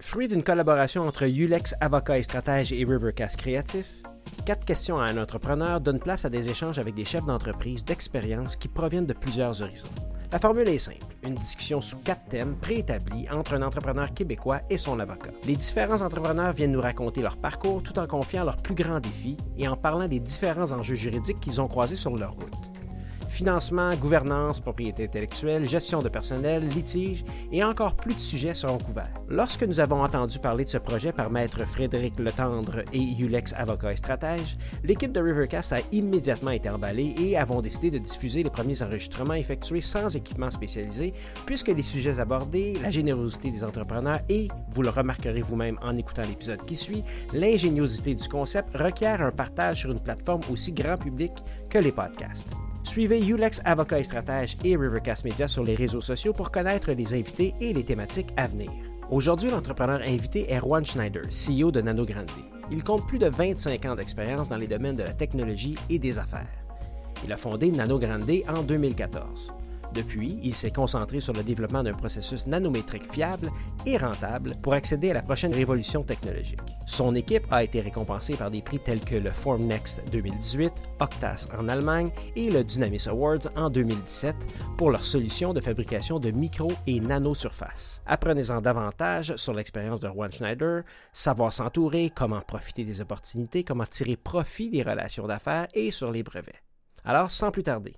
Fruit d'une collaboration entre Ulex Avocat et Stratège et Rivercast Créatif, Quatre questions à un entrepreneur donnent place à des échanges avec des chefs d'entreprise d'expérience qui proviennent de plusieurs horizons. La formule est simple, une discussion sous quatre thèmes préétablis entre un entrepreneur québécois et son avocat. Les différents entrepreneurs viennent nous raconter leur parcours tout en confiant leurs plus grands défis et en parlant des différents enjeux juridiques qu'ils ont croisés sur leur route financement, gouvernance, propriété intellectuelle, gestion de personnel, litige et encore plus de sujets seront couverts. Lorsque nous avons entendu parler de ce projet par maître Frédéric Letendre et Ulex Avocat et Stratège, l'équipe de Rivercast a immédiatement été emballée et avons décidé de diffuser les premiers enregistrements effectués sans équipement spécialisé puisque les sujets abordés, la générosité des entrepreneurs et, vous le remarquerez vous-même en écoutant l'épisode qui suit, l'ingéniosité du concept requièrent un partage sur une plateforme aussi grand public que les podcasts. Suivez Ulex Avocat et Stratège et Rivercast Media sur les réseaux sociaux pour connaître les invités et les thématiques à venir. Aujourd'hui, l'entrepreneur invité est Juan Schneider, CEO de Nano Grande. Il compte plus de 25 ans d'expérience dans les domaines de la technologie et des affaires. Il a fondé Nano Grande en 2014. Depuis, il s'est concentré sur le développement d'un processus nanométrique fiable et rentable pour accéder à la prochaine révolution technologique. Son équipe a été récompensée par des prix tels que le Formnext 2018, Octas en Allemagne et le Dynamis Awards en 2017 pour leurs solutions de fabrication de micro et nano-surfaces. Apprenez-en davantage sur l'expérience de Juan Schneider, savoir s'entourer, comment profiter des opportunités, comment tirer profit des relations d'affaires et sur les brevets. Alors, sans plus tarder,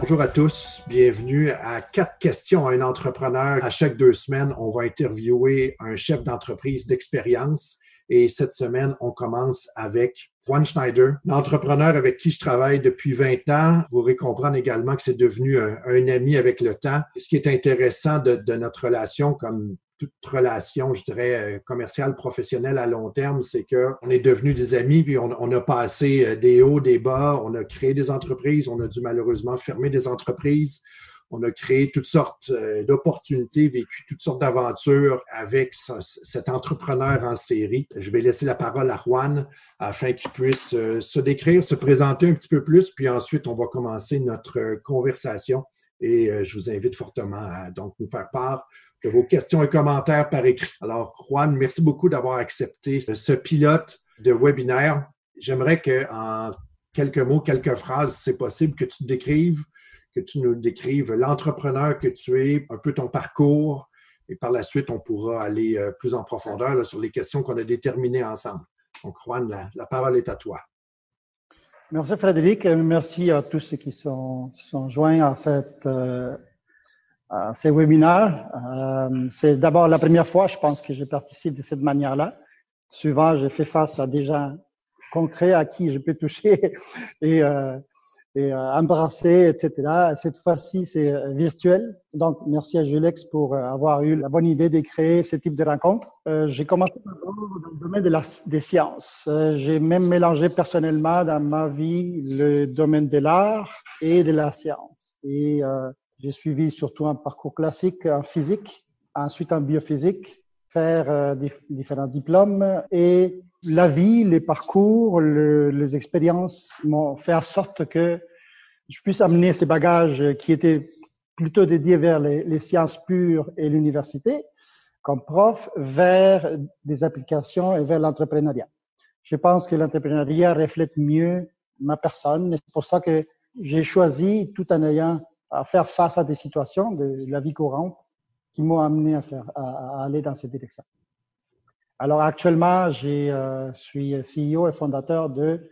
Bonjour à tous, bienvenue à quatre questions à un entrepreneur. À chaque deux semaines, on va interviewer un chef d'entreprise d'expérience et cette semaine, on commence avec Juan Schneider, l'entrepreneur avec qui je travaille depuis 20 ans. Vous pourrez comprendre également que c'est devenu un, ami avec le temps. Ce qui est intéressant de, de notre relation, comme toute relation, je dirais, euh, commerciale, professionnelle à long terme, c'est qu'on est devenus des amis, puis on, a passé euh, des hauts, des bas, on a créé des entreprises, on a dû malheureusement fermer des entreprises, on a créé toutes sortes euh, d'opportunités, vécu toutes sortes d'aventures avec cet entrepreneur en série. Je vais laisser la parole à Juan afin qu'il puisse se décrire, se présenter un petit peu plus, puis ensuite on va commencer notre conversation et je vous invite fortement à donc nous faire part de vos questions et commentaires par écrit. Alors, Juan, merci beaucoup d'avoir accepté ce pilote de webinaire. J'aimerais que, en quelques mots, quelques phrases, si c'est possible, que tu te décrives, que tu nous décrives l'entrepreneur que tu es, un peu ton parcours, et par la suite, on pourra aller euh, plus en profondeur sur les questions qu'on a déterminées ensemble. Donc, Juan, la, parole est à toi. Merci Frédéric, merci à tous ceux qui sont, sont joints à cette euh, euh, ces webinaires. Euh, c'est d'abord la première fois, je pense, que je participe de cette manière-là. Souvent, je fais face à des gens concrets à qui je peux toucher et, euh, et euh, embrasser, etc. Cette fois-ci, c'est euh, virtuel. Donc, merci à Julex pour avoir eu la bonne idée de créer ce type de rencontre. Euh, j'ai commencé dans le domaine des sciences. j'ai même mélangé personnellement dans ma vie le domaine de l'art et de la science. Et j'ai suivi surtout un parcours classique en physique, ensuite en biophysique, faire euh, différents diplômes et la vie, les parcours, les expériences m'ont fait en sorte que je puisse amener ces bagages qui étaient plutôt dédiés vers les, les sciences pures et l'université comme prof vers des applications et vers l'entrepreneuriat. Je pense que l'entrepreneuriat reflète mieux ma personne c'est pour ça que j'ai choisi, tout en ayant à faire face à des situations de la vie courante qui m'ont amené à, faire, à, aller dans cette direction. Alors actuellement, je euh, suis CEO et fondateur de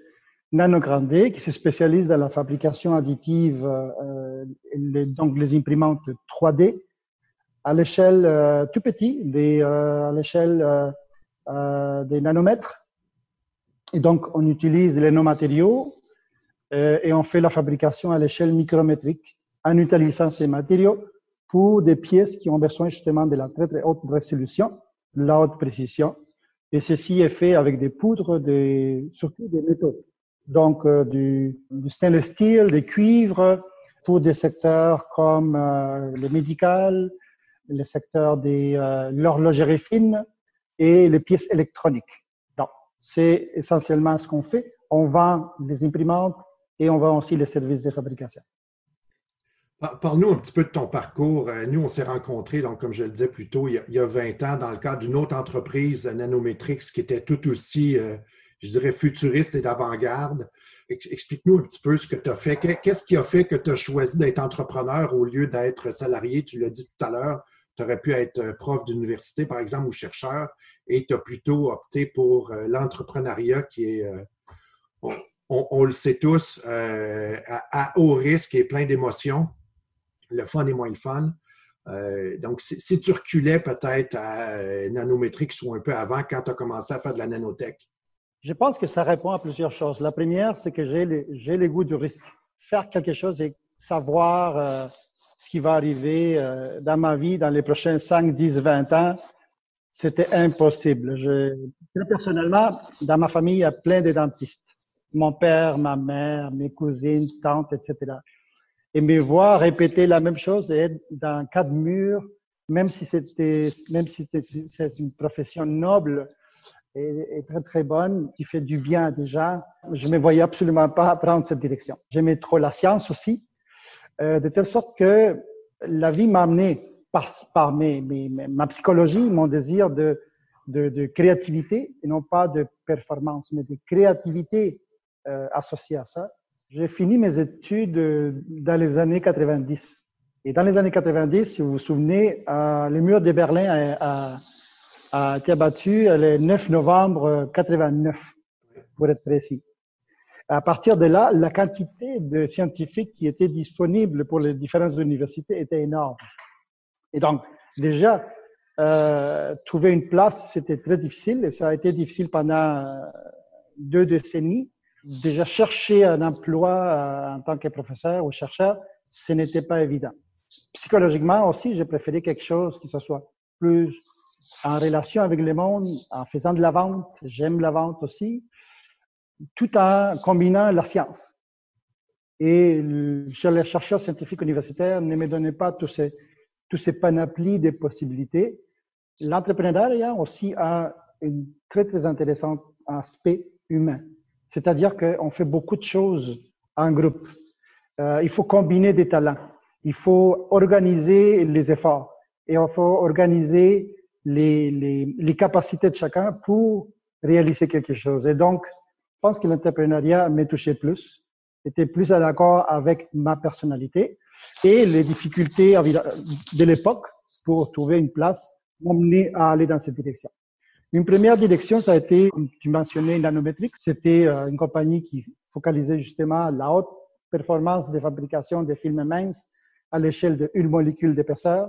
NanoGrande, qui se spécialise dans la fabrication additive, euh, les, donc les imprimantes 3D, à l'échelle euh, tout petit, des, euh, à l'échelle euh, des nanomètres. Et donc, on utilise les nanomatériaux et on fait la fabrication à l'échelle micrométrique en utilisant ces matériaux pour des pièces qui ont besoin justement de la très très haute résolution, la haute précision. Et ceci est fait avec des poudres, des, surtout des métaux. Donc euh, du, du, stainless steel, des cuivres pour des secteurs comme euh, le médical, le secteur de euh, l'horlogerie fine et les pièces électroniques. Donc, c'est essentiellement ce qu'on fait. On vend des imprimantes et on vend aussi les services de fabrication. Parle-nous un petit peu de ton parcours. Euh, nous, on s'est rencontrés, donc, comme je le disais plus tôt, il y a, 20 ans, dans le cadre d'une autre entreprise, Nanometrics, qui était tout aussi, euh, je dirais, futuriste et d'avant-garde. Explique-nous un petit peu ce que tu as fait. Qu'est-ce qui a fait que tu as choisi d'être entrepreneur au lieu d'être salarié? Tu l'as dit tout à l'heure, tu aurais pu être euh, prof d'université, par exemple, ou chercheur, et tu as plutôt opté pour l'entrepreneuriat qui est, on, le sait tous, à haut risque et plein d'émotions le fun est moins le fun. Euh, donc, si, tu reculais peut-être à euh, nanométrique ou un peu avant, quand tu as commencé à faire de la nanotech? Je pense que ça répond à plusieurs choses. La première, c'est que j'ai le, goût du risque. Faire quelque chose et savoir euh, ce qui va arriver dans ma vie dans les prochains 5, 10, 20 ans, c'était impossible. Je, personnellement, dans ma famille, il y a plein de dentistes. Mon père, ma mère, mes cousines, tantes, etc et me voir répéter la même chose et être dans quatre murs, même si c'était, même si c'est une profession noble et, très très bonne, qui fait du bien déjà, je me voyais absolument pas prendre cette direction. J'aimais trop la science aussi, euh, de telle sorte que la vie m'a amené par, par mes, mes, ma psychologie, mon désir de, de, de, créativité, et non pas de performance, mais de créativité euh, associée à ça, j'ai fini mes études euh, dans les années 90. Et dans les années 90, si vous vous souvenez, euh, le mur de Berlin a, a, été abattu le 9 novembre 89, pour être précis. À partir de là, la quantité de scientifiques qui étaient disponibles pour les différentes universités était énorme. Et donc, déjà, euh, trouver une place, c'était très difficile et ça a été difficile pendant euh, deux décennies déjà chercher un emploi euh, en tant que professeur ou chercheur, ce n'était pas évident. Psychologiquement aussi, j'ai préféré quelque chose qui soit plus en relation avec le monde, en faisant de la vente. J'aime la vente aussi, tout en combinant la science. Et chez les chercheurs scientifiques universitaires ne me donnaient pas tous ces, tous ces panoplies de possibilités. L'entrepreneuriat aussi a un très, très intéressant aspect humain. C'est-à-dire qu'on fait beaucoup de choses en groupe. Euh, il faut combiner des talents. Il faut organiser les efforts et il faut organiser les, les, les capacités de chacun pour réaliser quelque chose. Et donc, je pense que l'entrepreneuriat m'a touché plus, était plus à l'accord avec ma personnalité et les difficultés de l'époque pour trouver une place m'ont mené à aller dans cette direction. Une première direction, ça a été, comme tu mentionnais, Nanometrics. C'était euh, une compagnie qui focalisait justement la haute performance de fabrication des films minces à l'échelle de une molécule d'épaisseur.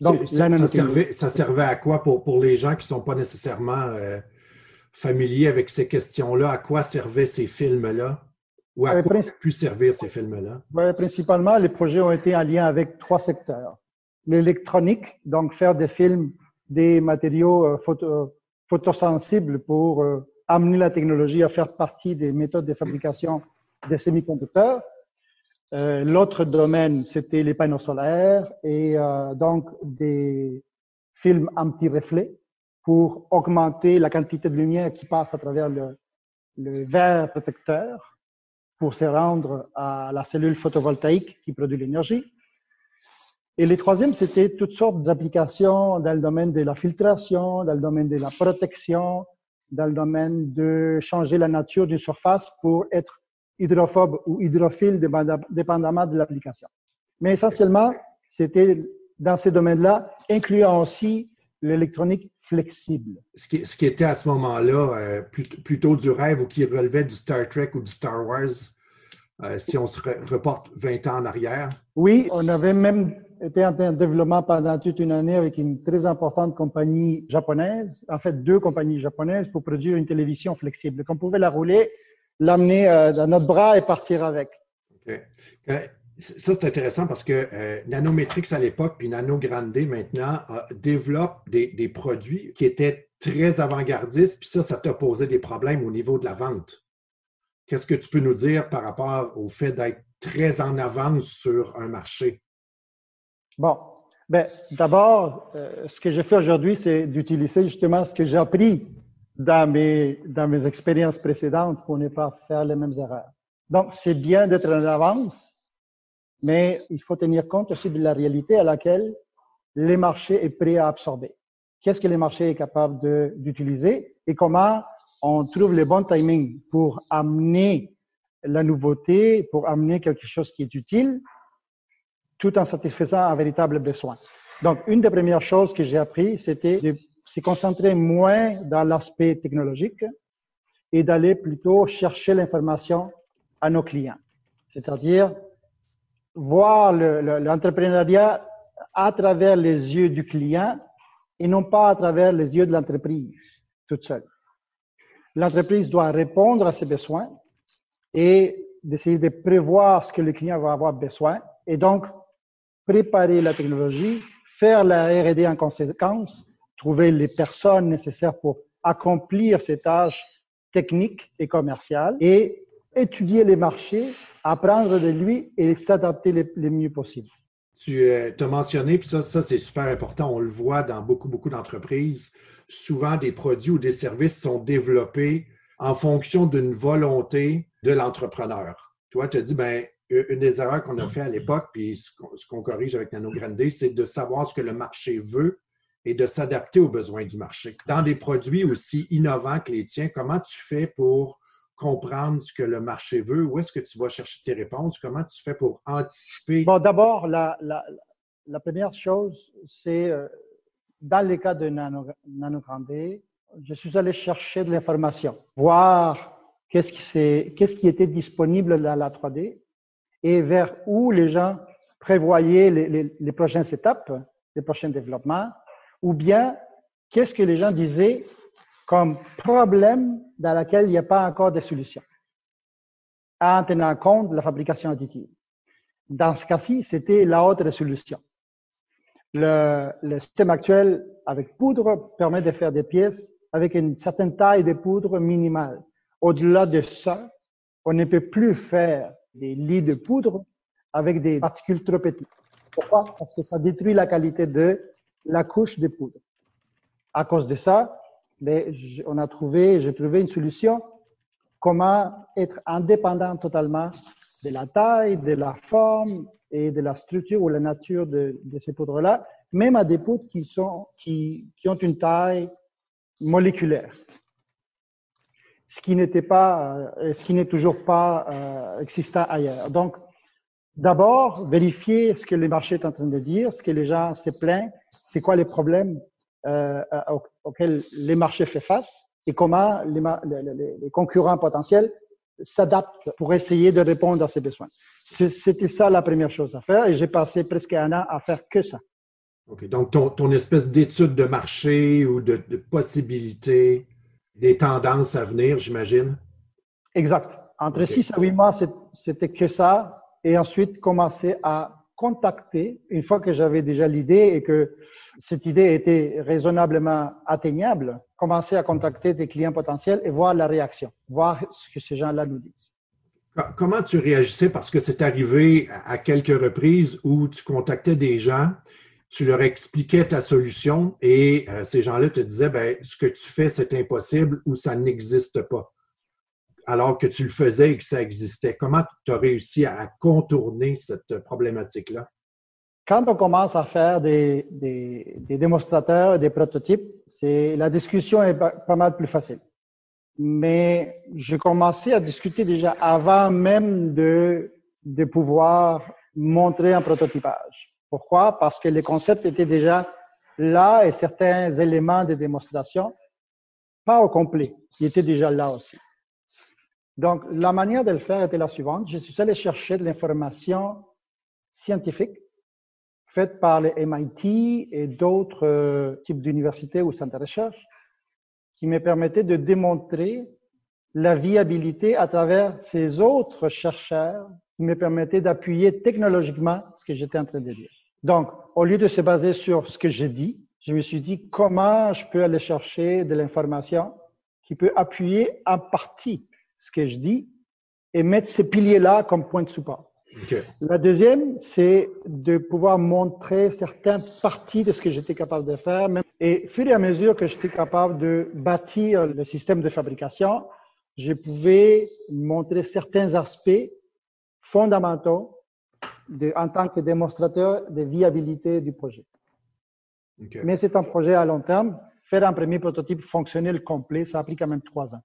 Donc, ça, servait, ça, servait, à quoi pour, pour les gens qui ne sont pas nécessairement euh, familiers avec ces questions-là? À quoi servaient ces films-là? Ou à euh, quoi pu servir ces films-là? principalement, les projets ont été en lien avec trois secteurs. L'électronique, donc faire des films des matériaux euh, photo, photosensibles pour euh, amener la technologie à faire partie des méthodes de fabrication des semi-conducteurs. Euh, L'autre domaine, c'était les panneaux solaires et euh, donc des films anti-reflets pour augmenter la quantité de lumière qui passe à travers le verre protecteur pour se rendre à la cellule photovoltaïque qui produit l'énergie. Et le troisième, c'était toutes sortes d'applications dans le domaine de la filtration, dans le domaine de la protection, dans le domaine de changer la nature d'une surface pour être hydrophobe ou hydrophile dépendamment de l'application. Mais essentiellement, c'était dans ces domaines-là, incluant aussi l'électronique flexible. Ce qui, ce qui, était à ce moment-là euh, plutôt, du rêve ou qui relevait du Star Trek ou du Star Wars, euh, si on se reporte 20 ans en arrière. Oui, on avait même était en développement pendant toute une année avec une très importante compagnie japonaise, en fait deux compagnies japonaises pour produire une télévision flexible. Qu'on pouvait la rouler, l'amener euh, dans notre bras et partir avec. OK. Euh, ça, c'est intéressant parce que euh, Nanometrics à l'époque, puis Nano Grande maintenant, développe des, des, produits qui étaient très avant-gardistes, puis ça, ça t'a posé des problèmes au niveau de la vente. Qu'est-ce que tu peux nous dire par rapport au fait d'être très en avance sur un marché? Bon, ben, d'abord, euh, ce que j'ai fait aujourd'hui, c'est d'utiliser justement ce que j'ai appris dans mes, dans mes expériences précédentes pour ne pas faire les mêmes erreurs. Donc, c'est bien d'être en avance, mais il faut tenir compte aussi de la réalité à laquelle les marchés est prêt à absorber. Qu'est-ce que les marchés est capable d'utiliser et comment on trouve le bon timing pour amener la nouveauté, pour amener quelque chose qui est utile, tout en satisfaisant un véritable besoin. Donc, une des premières choses que j'ai appris, c'était de se concentrer moins dans l'aspect technologique et d'aller plutôt chercher l'information à nos clients. C'est-à-dire voir l'entrepreneuriat à travers les yeux du client et non pas à travers les yeux de l'entreprise toute seule. L'entreprise doit répondre à ses besoins et d'essayer de prévoir ce que le client va avoir besoin et donc préparer la technologie, faire la R&D en conséquence, trouver les personnes nécessaires pour accomplir ces tâches techniques et commerciales et étudier les marchés, apprendre de lui et s'adapter le, mieux possible. Tu euh, as mentionné, puis ça, ça c'est super important, on le voit dans beaucoup, beaucoup d'entreprises, souvent des produits ou des services sont développés en fonction d'une volonté de l'entrepreneur. Toi, tu as dit, ben, une des erreurs qu'on a fait à l'époque, puis ce qu'on corrige avec Nano Grande, c'est de savoir ce que le marché veut et de s'adapter aux besoins du marché. Dans des produits aussi innovants que les tiens, comment tu fais pour comprendre ce que le marché veut? Où est-ce que tu vas chercher tes réponses? Comment tu fais pour anticiper? Bon, d'abord, la, la, première chose, c'est euh, dans le cas de Nano, Nano je suis allé chercher de l'information, voir qu'est-ce qui, qu'est-ce qui était disponible dans la 3D et vers où les gens prévoyaient les, prochaines étapes, les prochains développements, ou bien qu'est-ce que les gens disaient comme problème dans lequel il n'y a pas encore de solution, en tenant compte de la fabrication additive. Dans ce cas-ci, c'était la autre solution. Le, le, système actuel avec poudre permet de faire des pièces avec une certaine taille de poudre minimale. Au-delà de ça, on ne peut plus faire des lits de poudre avec des particules trop petites. Pourquoi? Parce que ça détruit la qualité de la couche de poudre. À cause de ça, mais on a trouvé, j'ai trouvé une solution comment être indépendant totalement de la taille, de la forme et de la structure ou la nature de, ces poudres-là, même à des poudres qui, sont, qui, qui ont une taille moléculaire. Ce qui n'était pas, euh, ce qui n'est toujours pas euh, existant ailleurs. Donc, d'abord, vérifier ce que le marché est en train de dire, ce que les gens se plaignent, c'est quoi les problèmes euh, auxquels les marchés font face et comment les, concurrents potentiels s'adaptent pour essayer de répondre à ces besoins. C'était ça la première chose à faire et j'ai passé presque un an à faire que ça. OK. Donc, ton, ton espèce d'étude de marché ou de, de possibilités, des tendances à venir, j'imagine? Exact. Entre six à huit mois, c'était que ça. Et ensuite, commencer à contacter, une fois que j'avais déjà l'idée et que cette idée était raisonnablement atteignable, commencer à contacter des clients potentiels et voir la réaction, voir ce que ces gens-là nous disent. Comment tu réagissais? Parce que c'est arrivé à quelques reprises où tu contactais des gens, tu leur expliquais ta solution et euh, ces gens-là te disaient, ben, ce que tu fais, c'est impossible ou ça n'existe pas alors que tu le faisais et que ça existait. Comment tu as réussi à contourner cette problématique-là? Quand on commence à faire des, des, des démonstrateurs, des prototypes, c'est la discussion est pas, mal plus facile. Mais je commençais à discuter déjà avant même de, de pouvoir montrer un prototypage. Pourquoi? Parce que les concepts étaient déjà là et certains éléments de démonstration, pas au complet, ils étaient déjà là aussi. Donc, la manière de le faire était la suivante. Je suis allé chercher de l'information scientifique faite par les MIT et d'autres euh, types d'universités ou centres de recherche qui me permettaient de démontrer la viabilité à travers ces autres chercheurs qui me permettaient d'appuyer technologiquement ce que j'étais en train de dire. Donc, au lieu de se baser sur ce que j'ai dit, je me suis dit comment je peux aller chercher de l'information qui peut appuyer en partie ce que je dis et mettre ces piliers-là comme point de support. La deuxième, c'est de pouvoir montrer certaines parties de ce que j'étais capable de faire. Et fur et à mesure que j'étais capable de bâtir le système de fabrication, je pouvais montrer certains aspects fondamentaux en tant que démonstrateur de viabilité du projet. Mais c'est un projet à long terme. Faire un premier prototype fonctionnel complet, ça a pris quand même trois ans.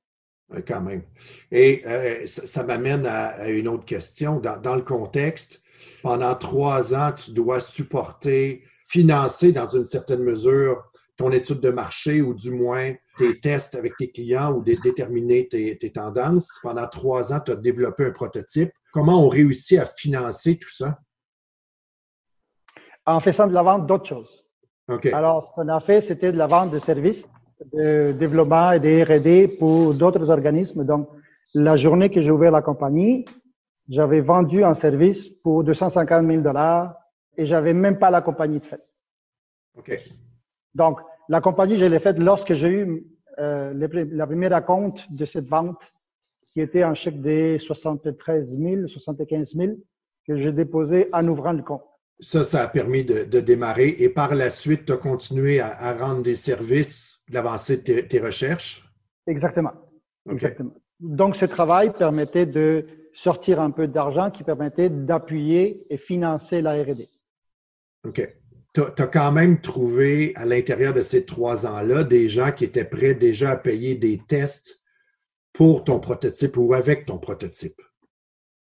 quand même. Et euh, ça, m'amène à, une autre question. Dans, le contexte, pendant trois ans, tu dois supporter, financer dans une certaine mesure ton étude de marché ou du moins tes tests avec tes clients ou déterminer tes, tes tendances. Pendant trois ans, tu as développé un prototype. Comment on réussit à financer tout ça? En faisant de la vente d'autres choses. Alors, ce qu'on a fait, c'était de la vente de services, de développement et de R&D pour d'autres organismes. Donc, la journée que j'ai ouvert la compagnie, j'avais vendu un service pour 250 000 dollars et j'avais même pas la compagnie de fait. OK. Donc, la compagnie, je l'ai faite lorsque j'ai eu euh, la première compte de cette vente qui était un chèque de 73 000, 75 000 que j'ai déposé en ouvrant le compte. Ça, ça a permis de, démarrer et par la suite, tu as continué à, rendre des services, d'avancer tes, recherches? Exactement. Exactement. Donc, ce travail permettait de sortir un peu d'argent qui permettait d'appuyer et financer la RD. OK. Tu as, quand même trouvé à l'intérieur de ces trois ans-là des gens qui étaient prêts déjà à payer des tests pour ton prototype ou avec ton prototype.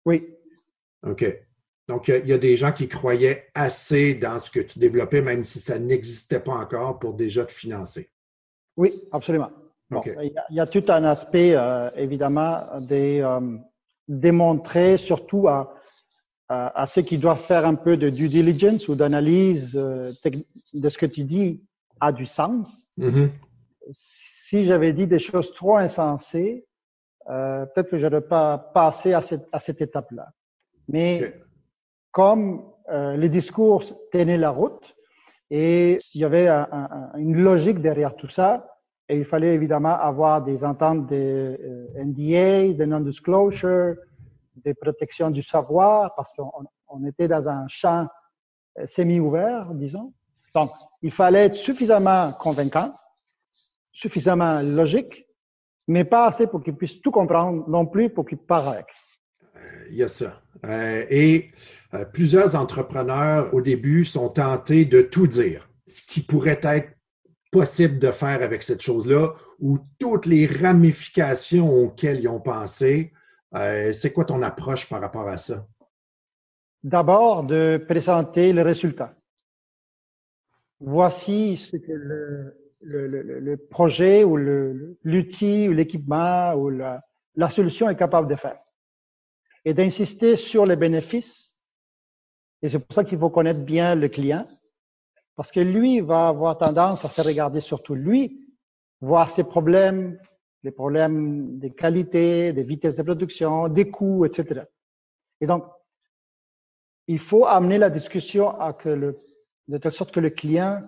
Oui. OK. Donc, il y, a des gens qui croyaient assez dans ce que tu développais, même si ça n'existait pas encore, pour déjà te financer. Oui, absolument. il, y a, tout un aspect, euh, évidemment, de euh, démontrer surtout à, à, ceux qui doivent faire un peu de due diligence ou d'analyse euh, de ce que tu dis a du sens. Mm-hmm. Si j'avais dit des choses trop insensées, peut-être que je n'aurais pas passé à cette, à cette étape-là. Mais comme euh, les discours tenaient la route et il y avait une logique derrière tout ça. Et il fallait évidemment avoir des ententes de euh, NDA, de non-disclosure, des protections du savoir, parce qu'on était dans un champ euh, semi-ouvert, disons. Donc, il fallait être suffisamment convaincant, suffisamment logique, mais pas assez pour qu'ils puissent tout comprendre non plus pour qu'ils parlent avec. Il y a ça. et euh, plusieurs entrepreneurs, au début, sont tentés de tout dire, ce qui pourrait être possible de faire avec cette chose-là, ou toutes les ramifications auxquelles ils ont pensé. Euh, c'est quoi ton approche par rapport à ça? D'abord, de présenter le résultat. Voici ce que le, projet ou l'outil ou l'équipement ou la, la solution est capable de faire. Et d'insister sur les bénéfices et c'est pour ça qu'il faut connaître bien le client, parce que lui va avoir tendance à se regarder surtout lui, voir ses problèmes, les problèmes de qualité, des vitesses de production, des coûts, etc. Et donc, il faut amener la discussion à que le, de telle sorte que le client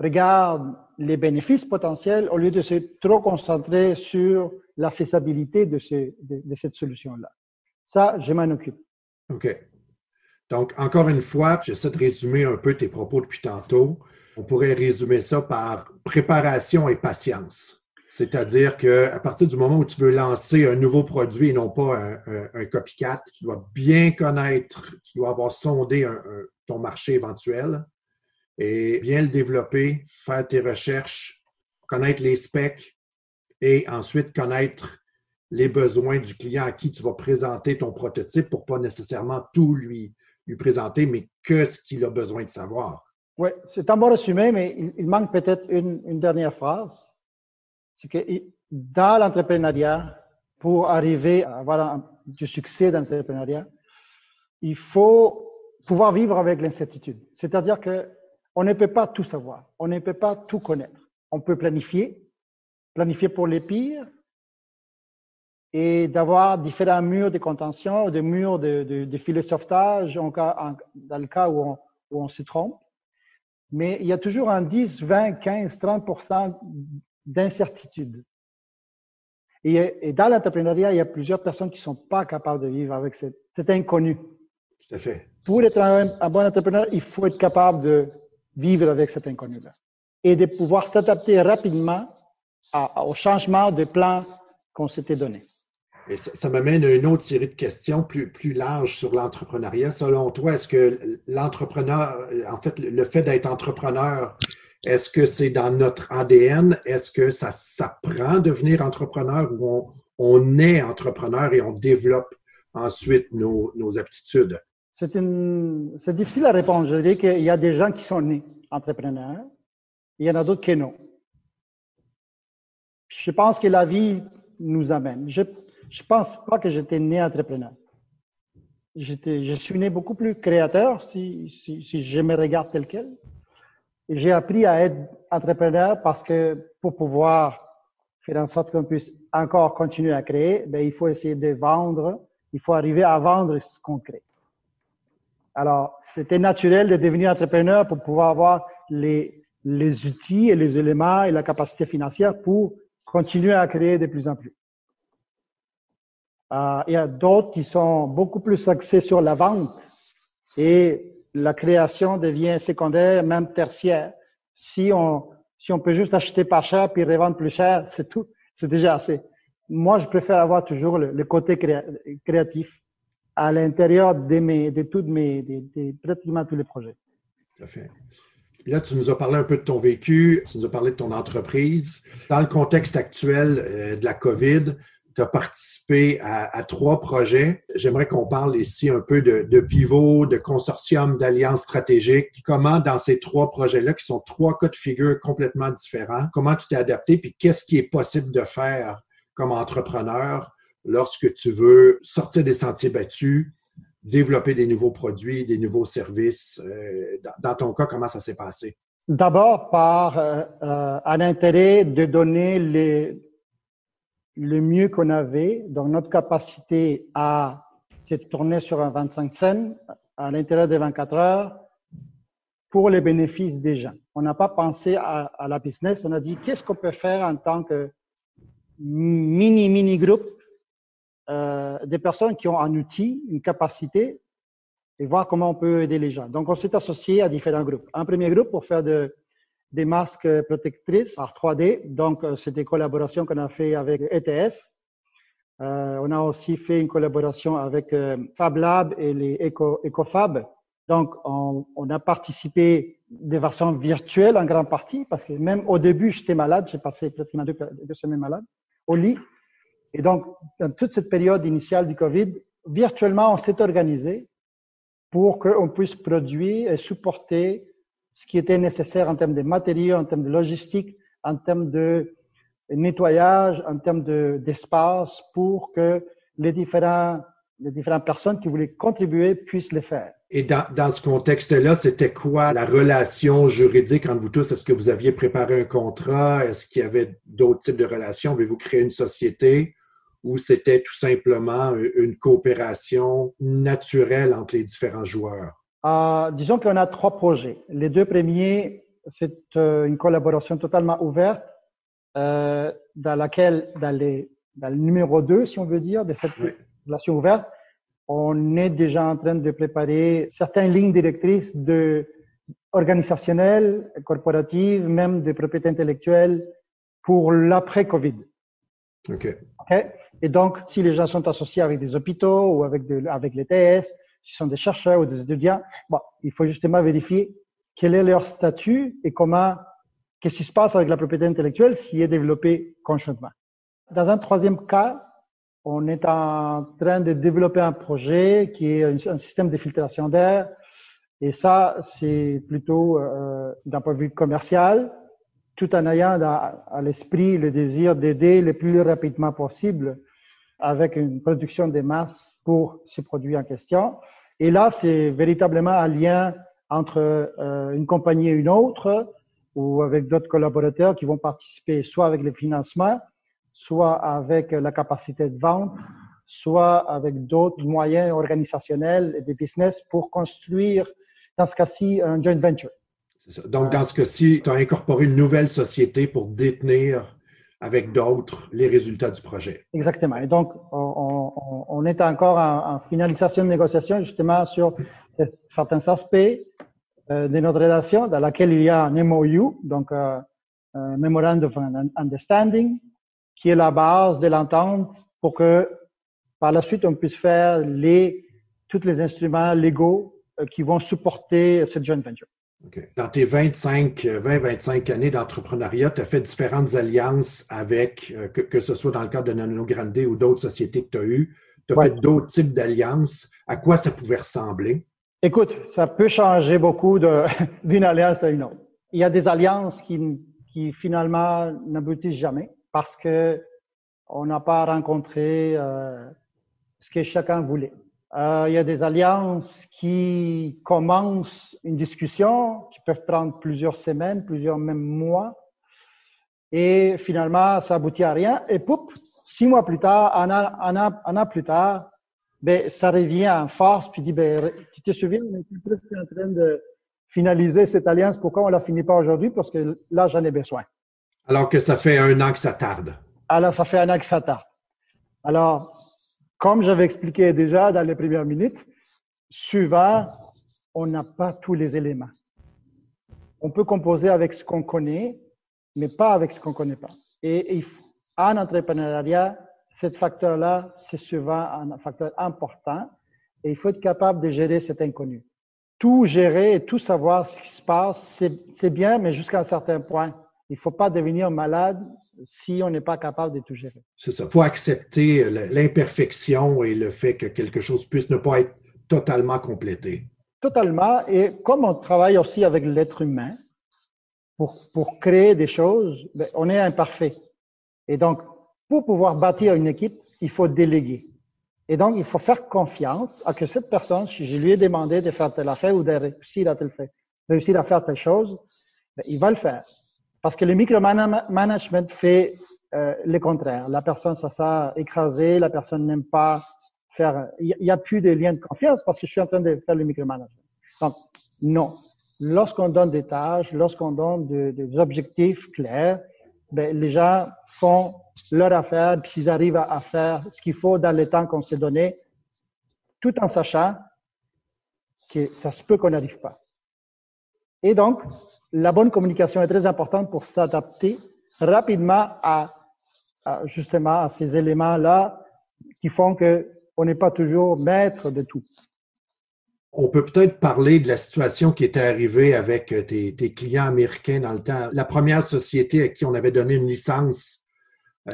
regarde les bénéfices potentiels au lieu de se trop concentrer sur la faisabilité de, cette solution-là. Ça, je m'en occupe. OK. Donc, encore une fois, j'essaie de résumer un peu tes propos depuis tantôt. On pourrait résumer ça par préparation et patience. C'est-à-dire qu'à partir du moment où tu veux lancer un nouveau produit et non pas un, copycat, tu dois bien connaître, tu dois avoir sondé ton marché éventuel et bien le développer, faire tes recherches, connaître les specs et ensuite connaître les besoins du client à qui tu vas présenter ton prototype pour pas nécessairement tout lui, lui présenter, mais que ce qu'il a besoin de savoir. Oui, c'est un bon résumé, mais il, manque peut-être une, dernière phrase. C'est que dans l'entrepreneuriat, pour arriver à avoir du succès d'entrepreneuriat, il faut pouvoir vivre avec l'incertitude. C'est-à-dire que on ne peut pas tout savoir, on ne peut pas tout connaître. On peut planifier, planifier pour les pires, et d'avoir différents murs de contention, des murs de, de, de filets de sauvetage en cas, dans le cas où on, où on se trompe. Mais il y a toujours un 10, 20, 15, 30% d'incertitude. Et, et, dans l'entrepreneuriat, il y a plusieurs personnes qui ne sont pas capables de vivre avec cet, cet inconnu. Tout à fait. Pour être un, un, bon entrepreneur, il faut être capable de vivre avec cet inconnu-là et de pouvoir s'adapter rapidement à, au changement de plan qu'on s'était donné. Et ça, m'amène à une autre série de questions plus, plus larges sur l'entrepreneuriat. Selon toi, est-ce que l'entrepreneur, en fait, le fait d'être entrepreneur, est-ce que c'est dans notre ADN? Est-ce que ça s'apprend de devenir entrepreneur ou on, est entrepreneur et on développe ensuite nos, nos aptitudes? C'est difficile à répondre. Je dirais qu'il y a des gens qui sont nés entrepreneurs. Il y en a d'autres qui non. Je pense que la vie nous amène. Je je pense pas que j'étais né entrepreneur. Je suis né beaucoup plus créateur si je me regarde tel quel. J'ai appris à être entrepreneur parce que pour pouvoir faire en sorte qu'on puisse encore continuer à créer, ben, il faut essayer de vendre, il faut arriver à vendre ce qu'on crée. Alors, c'était naturel de devenir entrepreneur pour pouvoir avoir les, les outils et les éléments et la capacité financière pour continuer à créer de plus en plus. Euh, il y a d'autres qui sont beaucoup plus axés sur la vente et la création devient secondaire, même tertiaire. Si on, si on peut juste acheter pas cher puis revendre plus cher, c'est tout, c'est déjà assez. Moi, je préfère avoir toujours le, côté créatif à l'intérieur de, pratiquement tous les projets. Tout à fait. Là, tu nous as parlé un peu de ton vécu, tu nous as parlé de ton entreprise. Dans le contexte actuel euh, de la COVID, tu as participé à, trois projets. J'aimerais qu'on parle ici un peu de, de pivot, de consortium, d'alliances stratégiques. Comment, dans ces trois projets-là, qui sont trois cas de figure complètement différents, comment tu t'es adapté, puis qu'est-ce qui est possible de faire comme entrepreneur lorsque tu veux sortir des sentiers battus, développer des nouveaux produits, des nouveaux services. Euh, dans ton cas, comment ça s'est passé? D'abord par euh, euh, un intérêt de donner le mieux qu'on avait dans notre capacité à se tourner sur un 25 scènes à l'intérieur des 24 heures pour les bénéfices des gens. On n'a pas pensé à, la business, on a dit qu'est-ce qu'on peut faire en tant que mini, mini groupe euh, des personnes qui ont un outil, une capacité et voir comment on peut aider les gens. Donc, on s'est associé à différents groupes. Un premier groupe pour faire de, des masques protectrices par 3D. Donc, euh, c'est des collaborations qu'on a fait avec ETS. Euh, on a aussi fait une collaboration avec euh, Fab Lab et les Eco, EcoFab. Donc, on, a participé des versions virtuelles en grande partie parce que même au début, j'étais malade. J'ai passé pratiquement deux, semaines malade au lit. Et donc, dans toute cette période initiale du Covid, virtuellement, on s'est organisé pour qu'on puisse produire et supporter ce qui était nécessaire en termes de matériaux, en termes de logistique, en termes de nettoyage, en termes d'espace pour que les différents les différentes personnes qui voulaient contribuer puissent le faire. Et dans, dans ce contexte-là, c'était quoi la relation juridique entre vous tous? Est-ce que vous aviez préparé un contrat? Est-ce qu'il y avait d'autres types de relations? Avez-vous créé une société? Ou c'était tout simplement une coopération naturelle entre les différents joueurs? Euh, disons qu'on a trois projets. Les deux premiers, c'est euh, une collaboration totalement ouverte euh, dans laquelle, dans, les, dans, le numéro 2, si on veut dire, de cette relation ouverte, on est déjà en train de préparer certaines lignes directrices de organisationnelles, corporatives, même de propriété intellectuelle pour l'après-Covid. OK. OK. Et donc, si les gens sont associés avec des hôpitaux ou avec, de, avec les TS, si sont des chercheurs ou des étudiants, bon, il faut justement vérifier quel est leur statut et comment, qu'est-ce qui se passe avec la propriété intellectuelle s'il est développé conjointement. Dans un troisième cas, on est en train de développer un projet qui est un, système de filtration d'air. Et ça, c'est plutôt euh, d'un point de vue commercial, tout en ayant à, l'esprit le désir d'aider le plus rapidement possible avec une production de masse pour ces produits en question. Et là, c'est véritablement un lien entre euh, une compagnie et une autre, ou avec d'autres collaborateurs qui vont participer soit avec le financement, soit avec la capacité de vente, soit avec d'autres moyens organisationnels et des business pour construire, dans ce cas-ci, un joint venture. Donc, dans ce cas-ci, tu as incorporé une nouvelle société pour détenir avec d'autres les résultats du projet. Exactement. Et donc, on, est encore en, finalisation de négociation justement sur certains aspects euh, de notre relation dans laquelle il y a un MOU, donc euh, un Memorandum of Understanding, qui est la base de l'entente pour que par la suite, on puisse faire les, tous les instruments légaux euh, qui vont supporter cette joint venture. Dans tes 25, 20-25 années d'entrepreneuriat, tu as fait différentes alliances avec, euh, que, ce soit dans le cadre de Nano Grande ou d'autres sociétés que tu as eues. Tu as fait d'autres types d'alliances. À quoi ça pouvait ressembler? Écoute, ça peut changer beaucoup d'une alliance à une autre. Il y a des alliances qui, qui finalement n'aboutissent jamais parce que on n'a pas rencontré euh, ce que chacun voulait. Euh, il y a des alliances qui commencent une discussion, qui peuvent prendre plusieurs semaines, plusieurs même mois, et finalement, ça aboutit à rien. Et poup, six mois plus tard, un an, un un an plus tard, ben, ça revient en force, puis dit, ben, tu te souviens, on était presque en train de finaliser cette alliance, pourquoi on la finit pas aujourd'hui? Parce que là, j'en ai besoin. Alors que ça fait un an que ça tarde. Alors, ça fait un an que ça tarde. Alors, comme j'avais expliqué déjà dans les premières minutes, souvent, on n'a pas tous les éléments. On peut composer avec ce qu'on connaît, mais pas avec ce qu'on ne connaît pas. Et, en entrepreneuriat, ce facteur-là, c'est souvent un facteur important et il faut être capable de gérer cet inconnu. Tout gérer et tout savoir ce qui se passe, c'est bien, mais jusqu'à un certain point. Il ne faut pas devenir malade si on n'est pas capable de tout gérer. C'est ça. Il faut accepter l'imperfection et le fait que quelque chose puisse ne pas être totalement complété. Totalement. Et comme on travaille aussi avec l'être humain pour, pour créer des choses, ben, on est imparfait. Et donc, pour pouvoir bâtir une équipe, il faut déléguer. Et donc, il faut faire confiance à que cette personne, si je lui ai demandé de faire telle affaire ou de réussir à, telle, réussir à faire telle chose, ben, il va le faire. Parce que le micromanagement fait euh, le contraire. La personne, ça s'est écrasé, la personne n'aime pas faire. Il n'y a plus de lien de confiance parce que je suis en train de faire le micromanagement. Donc, non. Lorsqu'on donne des tâches, lorsqu'on donne des objectifs clairs, ben, les gens font leur affaire, puis s'ils arrivent à, faire ce qu'il faut dans le temps qu'on s'est donné, tout en sachant que ça se peut qu'on n'arrive pas. Et donc, la bonne communication est très importante pour s'adapter rapidement à, justement à ces éléments-là qui font que on n'est pas toujours maître de tout. On peut peut-être parler de la situation qui était arrivée avec tes, clients américains dans le temps. La première société à qui on avait donné une licence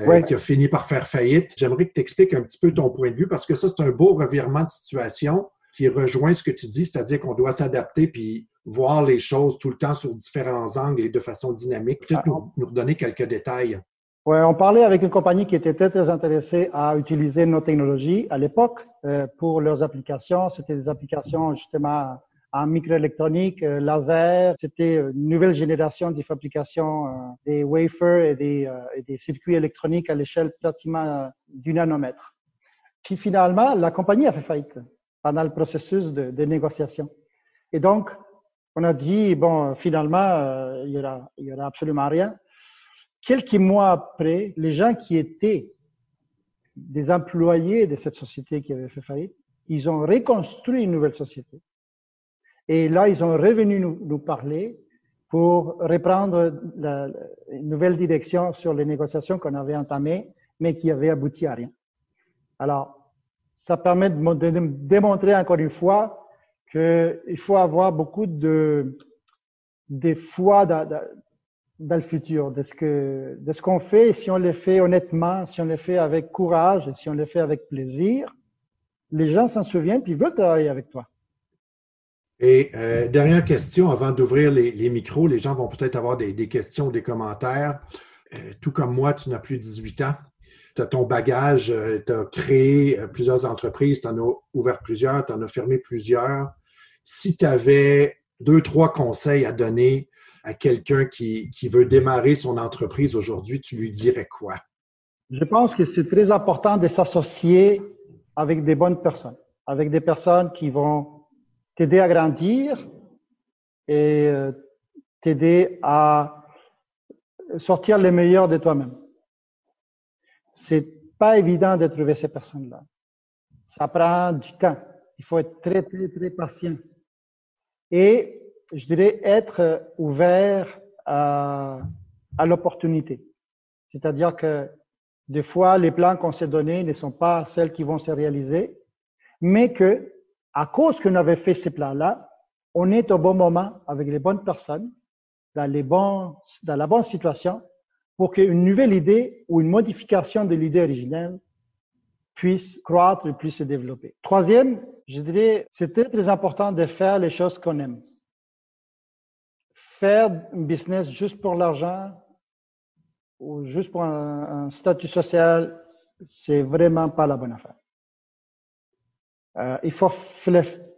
euh, qui a fini par faire faillite. J'aimerais que tu expliques un petit peu ton point de vue parce que ça, c'est un beau revirement de situation qui rejoint ce que tu dis, c'est-à-dire qu'on doit s'adapter puis voir les choses tout le temps sur différents angles et de façon dynamique. Peut-être ah, nous, nous redonner quelques détails. Oui, on parlait avec une compagnie qui était très, très intéressée à utiliser nos technologies à l'époque euh, pour leurs applications. C'était des applications justement en microélectronique, euh, laser. C'était une nouvelle génération de fabrication euh, des wafers et des, et des, circuits électroniques à l'échelle pratiquement du nanomètre. Puis finalement, la compagnie a fait faillite pendant le processus de, négociation. Et donc, on a dit, bon, finalement, euh, il, y aura, y aura absolument rien. Quelques mois après, les gens qui étaient des employés de cette société qui avait fait faillite, ils ont reconstruit une nouvelle société. Et là, ils sont revenus nous, parler pour reprendre une nouvelle direction sur les négociations qu'on avait entamées, mais qui avaient abouti à rien. Alors, ça permet de, démontrer encore une fois qu'il faut avoir beaucoup de, foi dans, le futur, de ce qu'on fait, si on le fait honnêtement, si on le fait avec courage, si on le fait avec plaisir, les gens s'en souviennent puis veulent travailler avec toi. Et euh, dernière question avant d'ouvrir les, les, micros, les gens vont peut-être avoir des, des, questions, des commentaires. Euh, tout comme moi, tu n'as plus 18 ans. Tu ton bagage, euh, tu as créé euh, plusieurs entreprises, tu en as ouvert plusieurs, tu en as fermé plusieurs si tu avais deux, trois conseils à donner à quelqu'un qui, veut démarrer son entreprise aujourd'hui, tu lui dirais quoi? Je pense que c'est très important de s'associer avec des bonnes personnes, avec des personnes qui vont t'aider à grandir et euh, t'aider à sortir le meilleur de toi-même. C'est pas évident de trouver ces personnes-là. Ça prend du temps. Il faut être très, très, très patient et je dirais être ouvert à, à l'opportunité. C'est-à-dire que des fois, les plans qu'on s'est donnés ne sont pas celles qui vont se réaliser, mais que, à cause qu'on avait fait ces plans-là, on est au bon moment avec les bonnes personnes, dans, les bons, dans la bonne situation, pour qu'une nouvelle idée ou une modification de l'idée originelle puisse croître et puisse se développer. Troisième, je dirais, c'est très, important de faire les choses qu'on aime. Faire un business juste pour l'argent ou juste pour un, statut social, c'est vraiment pas la bonne affaire. Euh, il, faut,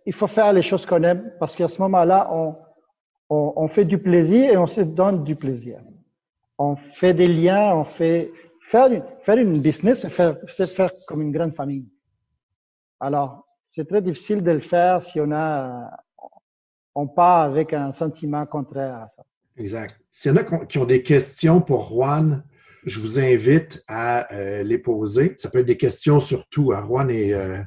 il faut faire les choses qu'on aime parce qu'à ce moment-là, on, on, on, fait du plaisir et on se donne du plaisir. On fait des liens, on fait faire, faire une business, c'est faire comme une grande famille. Alors, c'est très difficile de le faire si on a, on part avec un sentiment contraire à ça. Exact. S'il y en a qui ont des questions pour Juan, je vous invite à euh, les poser. Ça peut être des questions surtout. À Juan et euh,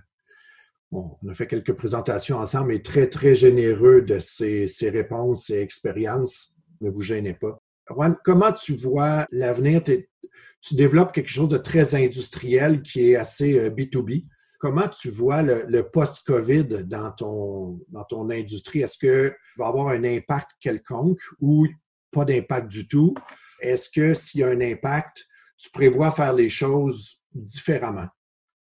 on a fait quelques présentations ensemble, mais très, très généreux de ses, ses réponses et expériences. Ne vous gênez pas. Juan, comment tu vois l'avenir? Tu développes quelque chose de très industriel qui est assez B2B. Euh, comment tu vois le, post-COVID dans ton, dans ton industrie? Est-ce qu'il va avoir un impact quelconque ou pas d'impact du tout? Est-ce que s'il y a un impact, tu prévois faire les choses différemment?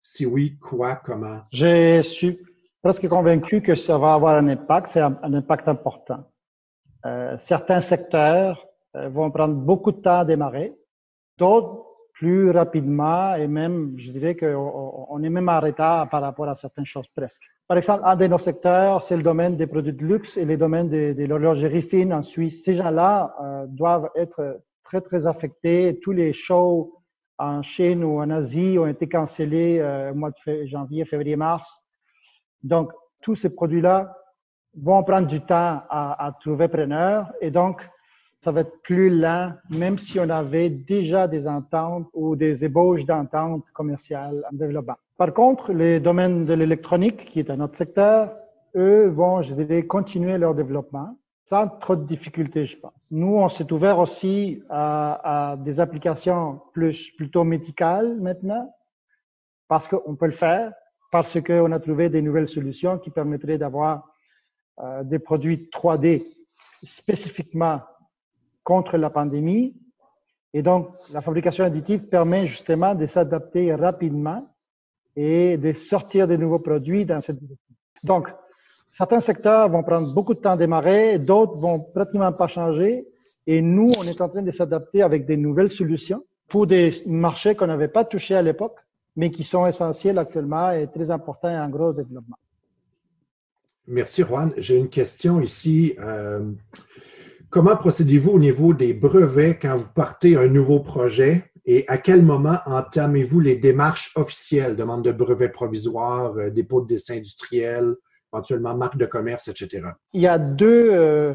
Si oui, quoi, comment? Je suis presque convaincu que ça va avoir un impact. C'est un, impact important. Euh, certains secteurs vont prendre beaucoup de temps à démarrer. D'autres plus rapidement et même, je dirais qu'on est même en retard par rapport à certaines choses presque. Par exemple, un de nos secteurs, c'est le domaine des produits de luxe et les domaines de, de l'horlogerie fine en Suisse. Ces gens-là euh, doivent être très, très affectés. Tous les shows en Chine ou en Asie ont été cancellés euh, au mois de janvier, février, mars. Donc, tous ces produits-là vont prendre du temps à, à trouver preneur et donc, ça va être plus lent, même si on avait déjà des ententes ou des ébauches d'ententes commerciales en développement. Par contre, les domaines de l'électronique, qui est un autre secteur, eux vont, je dirais, continuer leur développement sans trop de difficultés, je pense. Nous, on s'est ouvert aussi à, des applications plus, plutôt médicales maintenant, parce qu'on peut le faire, parce qu'on a trouvé des nouvelles solutions qui permettraient d'avoir euh, des produits 3D spécifiquement contre la pandémie. Et donc, la fabrication additive permet justement de s'adapter rapidement et de sortir de nouveaux produits dans cette direction. Donc, certains secteurs vont prendre beaucoup de temps à démarrer, d'autres vont pratiquement pas changer. Et nous, on est en train de s'adapter avec des nouvelles solutions pour des marchés qu'on n'avait pas touchés à l'époque, mais qui sont essentiels actuellement et très importants et en gros développement. Merci, Juan. J'ai une question ici. Euh, Comment procédez-vous au niveau des brevets quand vous partez un nouveau projet et à quel moment entamez-vous les démarches officielles, demande de brevets provisoires, euh, dépôt de dessin industriel, éventuellement marque de commerce, etc.? Il y a deux, euh,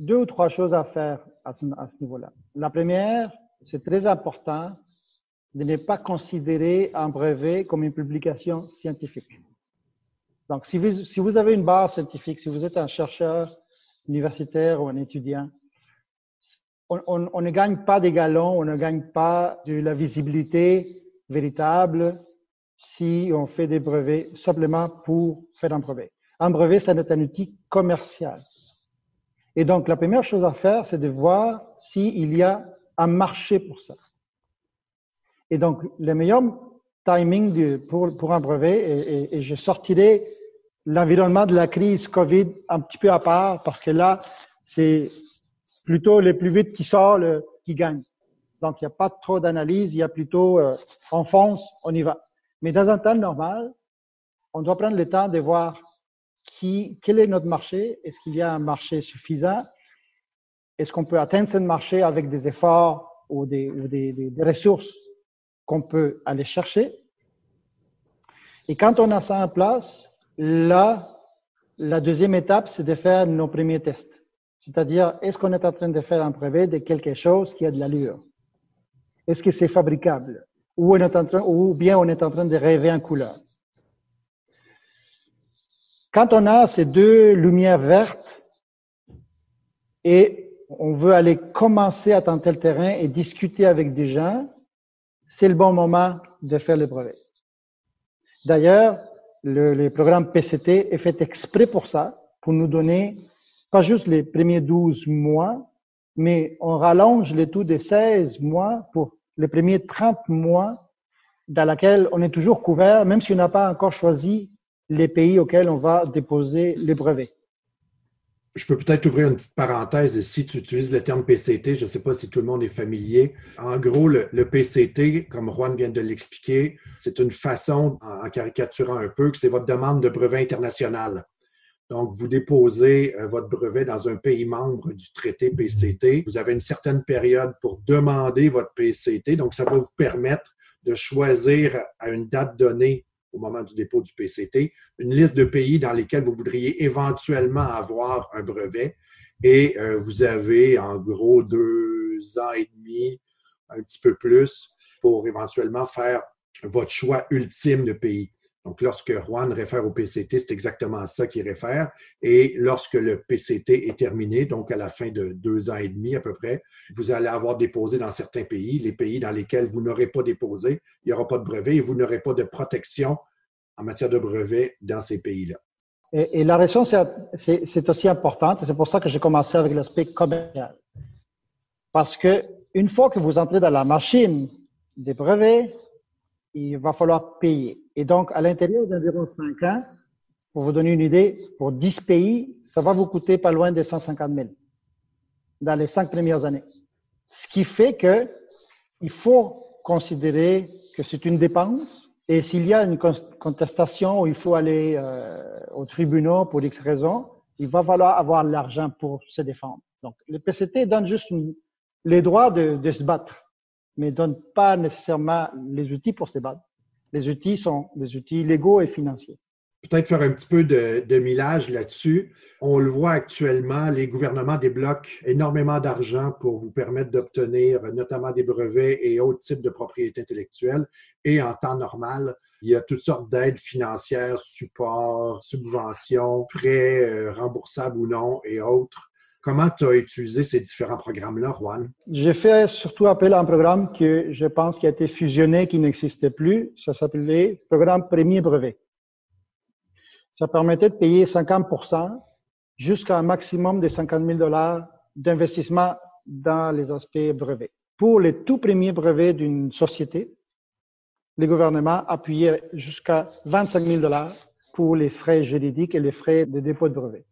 deux ou trois choses à faire à ce, à ce niveau-là. La première, c'est très important de ne pas considérer un brevet comme une publication scientifique. Donc, si vous, si vous avez une base scientifique, si vous êtes un chercheur, universitaire ou un étudiant, on, ne gagne pas des galons, on ne gagne pas de la visibilité véritable si on fait des brevets simplement pour faire un brevet. Un brevet, c'est un outil commercial. Et donc, la première chose à faire, c'est de voir s'il y a un marché pour ça. Et donc, le meilleur timing pour, un brevet, et, et, et je sortirai l'environnement de la crise Covid un petit peu à part parce que là, c'est plutôt les plus vite qui sortent qui gagnent. Donc, il n'y a pas trop d'analyse, il y a plutôt euh, on fonce, on y va. Mais dans un temps normal, on doit prendre le temps de voir qui, quel est notre marché, est-ce qu'il y a un marché suffisant, est-ce qu'on peut atteindre ce marché avec des efforts ou des, ou des, des ressources qu'on peut aller chercher. Et quand on a ça en place, Là, la deuxième étape, c'est de faire nos premiers tests. C'est-à-dire, est-ce qu'on est en train de faire un brevet de quelque chose qui a de l'allure? Est-ce que c'est fabricable? Ou, on est en train, ou bien on est en train de rêver en couleur? Quand on a ces deux lumières vertes et on veut aller commencer à tenter le terrain et discuter avec des gens, c'est le bon moment de faire le brevet. D'ailleurs, le, le, programme PCT est fait exprès pour ça, pour nous donner pas juste les premiers 12 mois, mais on rallonge le tout de 16 mois pour les premiers 30 mois dans lesquels on est toujours couvert, même si on n'a pas encore choisi les pays auxquels on va déposer les brevets. Je peux peut-être ouvrir une petite parenthèse ici. Tu utilises le terme PCT. Je ne sais pas si tout le monde est familier. En gros, le, PCT, comme Juan vient de l'expliquer, c'est une façon, en, caricaturant un peu, que c'est votre demande de brevet international. Donc, vous déposez euh, votre brevet dans un pays membre du traité PCT. Vous avez une certaine période pour demander votre PCT. Donc, ça va vous permettre de choisir à une date donnée au moment du dépôt du PCT, une liste de pays dans lesquels vous voudriez éventuellement avoir un brevet. Et euh, vous avez en gros deux ans et demi, un petit peu plus, pour éventuellement faire votre choix ultime de pays. Donc, lorsque Juan réfère au PCT, c'est exactement ça qu'il réfère. Et lorsque le PCT est terminé, donc à la fin de deux ans et demi à peu près, vous allez avoir déposé dans certains pays. Les pays dans lesquels vous n'aurez pas déposé, il n'y aura pas de brevet et vous n'aurez pas de protection en matière de brevet dans ces pays-là. Et, la raison, c'est aussi importante. C'est pour ça que j'ai commencé avec l'aspect commercial. Parce que une fois que vous entrez dans la machine des brevets, il va falloir payer. Et donc, à l'intérieur d'environ 5 ans, pour vous donner une idée, pour 10 pays, ça va vous coûter pas loin de 150 000 dans les 5 premières années. Ce qui fait que il faut considérer que c'est une dépense et s'il y a une contestation où il faut aller euh, au tribunal pour X raisons, il va falloir avoir l'argent pour se défendre. Donc, le PCT donne juste les droits de, de se battre mais ne donne pas nécessairement les outils pour se battre. Les outils sont des outils légaux et financiers. Peut-être faire un petit peu de, de millage là-dessus. On le voit actuellement, les gouvernements débloquent énormément d'argent pour vous permettre d'obtenir notamment des brevets et autres types de propriété intellectuelle. Et en temps normal, il y a toutes sortes d'aides financières, supports, subventions, prêts euh, remboursables ou non et autres Comment tu as utilisé ces différents programmes-là, Juan? J'ai fait surtout appel à un programme que je pense qui a été fusionné, qui n'existait plus. Ça s'appelait Programme Premier Brevet. Ça permettait de payer 50% jusqu'à un maximum de 50 000 dollars d'investissement dans les aspects brevets. Pour les tout premiers brevets d'une société, les gouvernements appuyaient jusqu'à 25 000 dollars pour les frais juridiques et les frais de dépôt de brevet.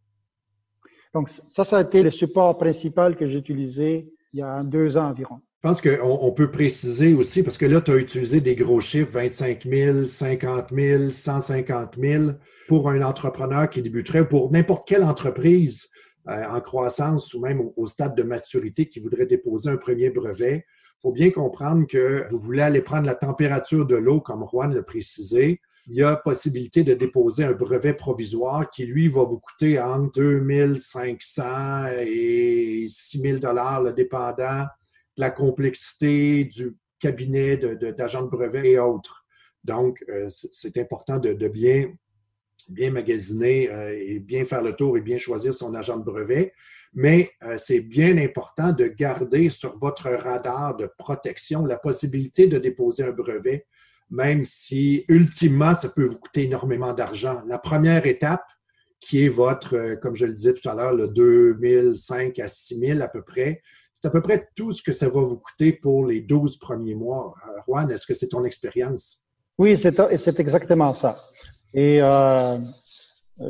Donc, ça, ça a été le support principal que j'ai utilisé il y a deux ans environ. Je pense qu'on on peut préciser aussi, parce que là, tu as utilisé des gros chiffres, 25 000, 50 000, 150 000, pour un entrepreneur qui débuterait, pour n'importe quelle entreprise euh, en croissance ou même au, stade de maturité qui voudrait déposer un premier brevet. Il faut bien comprendre que vous voulez aller prendre la température de l'eau, comme Juan l'a précisé, il y a possibilité de déposer un brevet provisoire qui, lui, va vous coûter entre 2500 et 6000 dollars, le dépendant de la complexité du cabinet d'agent de, brevet et autres. Donc, euh, c'est important de, bien, bien magasiner euh, et bien faire le tour et bien choisir son agent de brevet. Mais euh, c'est bien important de garder sur votre radar de protection la possibilité de déposer un brevet même si ultimement, ça peut vous coûter énormément d'argent. La première étape, qui est votre, euh, comme je le disais tout à l'heure, le 2005 à 6000 à peu près, c'est à peu près tout ce que ça va vous coûter pour les 12 premiers mois. Euh, Juan, est-ce que c'est ton expérience? Oui, c'est exactement ça. Et euh,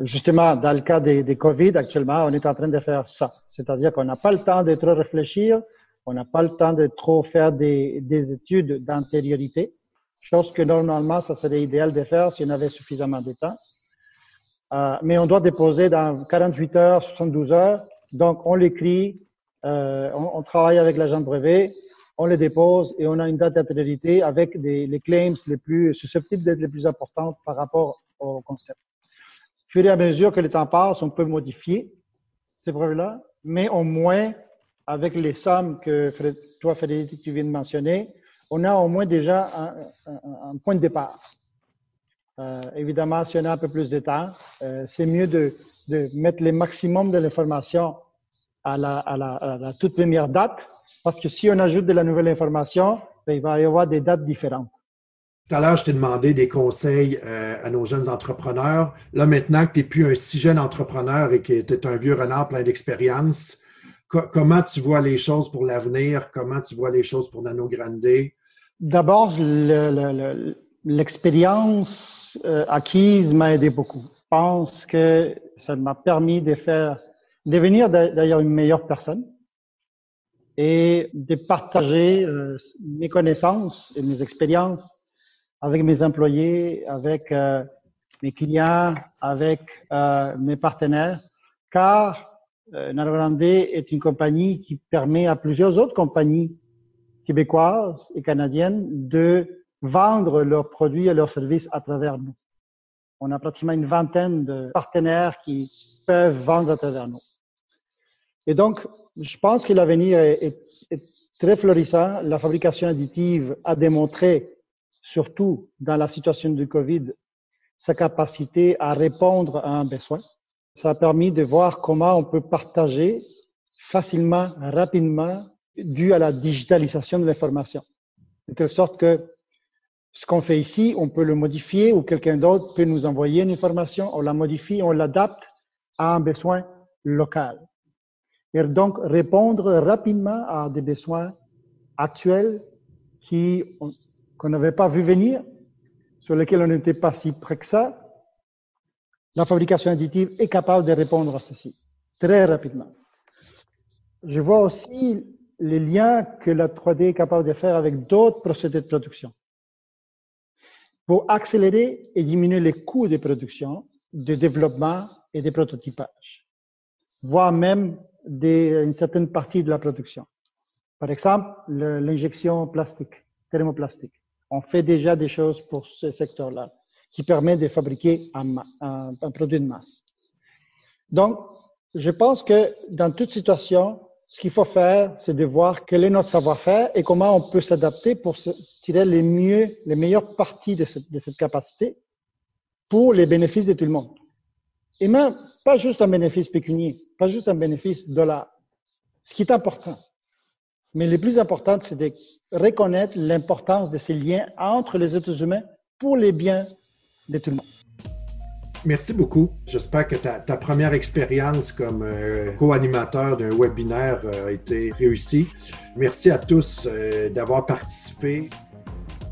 justement, dans le cas des, COVID, actuellement, on est en train de faire ça. C'est-à-dire qu'on n'a pas le temps de trop réfléchir, on n'a pas le temps de trop faire des études d'antériorité chose que normalement, ça serait idéal de faire si on avait suffisamment de temps. Euh, mais on doit déposer dans 48 heures, 72 heures. Donc, on l'écrit, euh, on, on, travaille avec l'agent brevet, on le dépose et on a une date d'intériorité avec des, les claims les plus susceptibles d'être les plus importantes par rapport au concept. Au fur et à mesure que le temps passe, on peut modifier ces brevets-là, mais au moins, avec les sommes que toi, Frédéric, tu viens de mentionner, on a au moins déjà un, point de départ. Euh, évidemment, si on a un peu plus de temps, euh, c'est mieux de, mettre le maximum de l'information à la, toute première date parce que si on ajoute de la nouvelle information, ben, il va y avoir des dates différentes. Tout à l'heure, je t'ai demandé des conseils euh, à nos jeunes entrepreneurs. Là, maintenant que tu n'es plus un si jeune entrepreneur et que tu es un vieux renard plein d'expérience, comment tu vois les choses pour l'avenir? Comment tu vois les choses pour Nano Grande? D'abord, l'expérience euh, acquise m'a aidé beaucoup. Je pense que ça m'a permis de faire, devenir d'ailleurs une meilleure personne et de partager euh, mes connaissances et mes expériences avec mes employés, avec euh, mes clients, avec mes partenaires, car euh, est une compagnie qui permet à plusieurs autres compagnies québécoises et canadiennes de vendre leurs produits et leurs services à travers nous. On a pratiquement une vingtaine de partenaires qui peuvent vendre à travers nous. Et donc, je pense que l'avenir est, est, très florissant. La fabrication additive a démontré surtout dans la situation du Covid, sa capacité à répondre à un besoin. Ça a permis de voir comment on peut partager facilement, rapidement, dû à la digitalisation de l'information. De telle sorte que ce qu'on fait ici, on peut le modifier ou quelqu'un d'autre peut nous envoyer une information, on la modifie, on l'adapte à un besoin local. Et donc répondre rapidement à des besoins actuels qui qu'on n'avait pas vu venir, sur lesquels on n'était pas si près que ça, la fabrication additive est capable de répondre à ceci très rapidement. Je vois aussi les liens que la 3D est capable de faire avec d'autres procédés de production pour accélérer et diminuer les coûts de production, de développement et de prototypage, voire même des, une certaine partie de la production. Par exemple, l'injection plastique, thermoplastique on fait déjà des choses pour ce secteur-là qui permet de fabriquer un, produit de masse. Donc, je pense que dans toute situation, ce qu'il faut faire, c'est de voir quel est notre savoir-faire et comment on peut s'adapter pour tirer les mieux, les meilleures parties de cette, de cette capacité pour les bénéfices de tout le monde. Et même, pas juste un bénéfice pécunier, pas juste un bénéfice dollar. Ce qui est important, mais le plus important, c'est de reconnaître l'importance de ces liens entre les êtres humains pour les biens de tout le monde. Merci beaucoup. J'espère que ta, première expérience comme euh, co-animateur d'un webinaire euh, a été réussie. Merci à tous euh, d'avoir participé.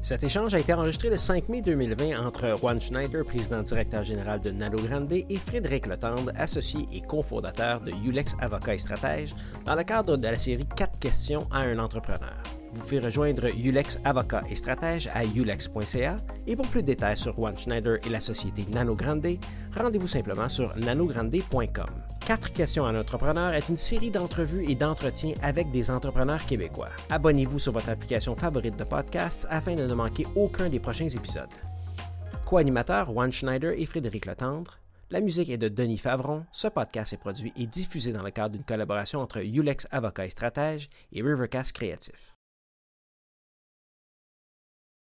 Cet échange a été enregistré le 5 mai 2020 entre Juan Schneider, président directeur général de Nano Grande, et Frédéric Letendre, associé et cofondateur de Ulex Avocat et Stratège, dans le cadre de la série 4 questions à un entrepreneur. Vous pouvez rejoindre Ulex Avocat et Stratège à ulex.ca et pour plus de détails sur Juan Schneider et la société Nano Grande, rendez-vous simplement sur nanogrande.com. Quatre questions à un entrepreneur est une série d'entrevues et d'entretiens avec des entrepreneurs québécois. Abonnez-vous sur votre application favorite de podcast afin de ne manquer aucun des prochains épisodes. Co-animateurs Juan Schneider et Frédéric Letendre. La musique est de Denis Favron. Ce podcast est produit et diffusé dans le cadre d'une collaboration entre Ulex Avocat et Stratège et Rivercast Créatif.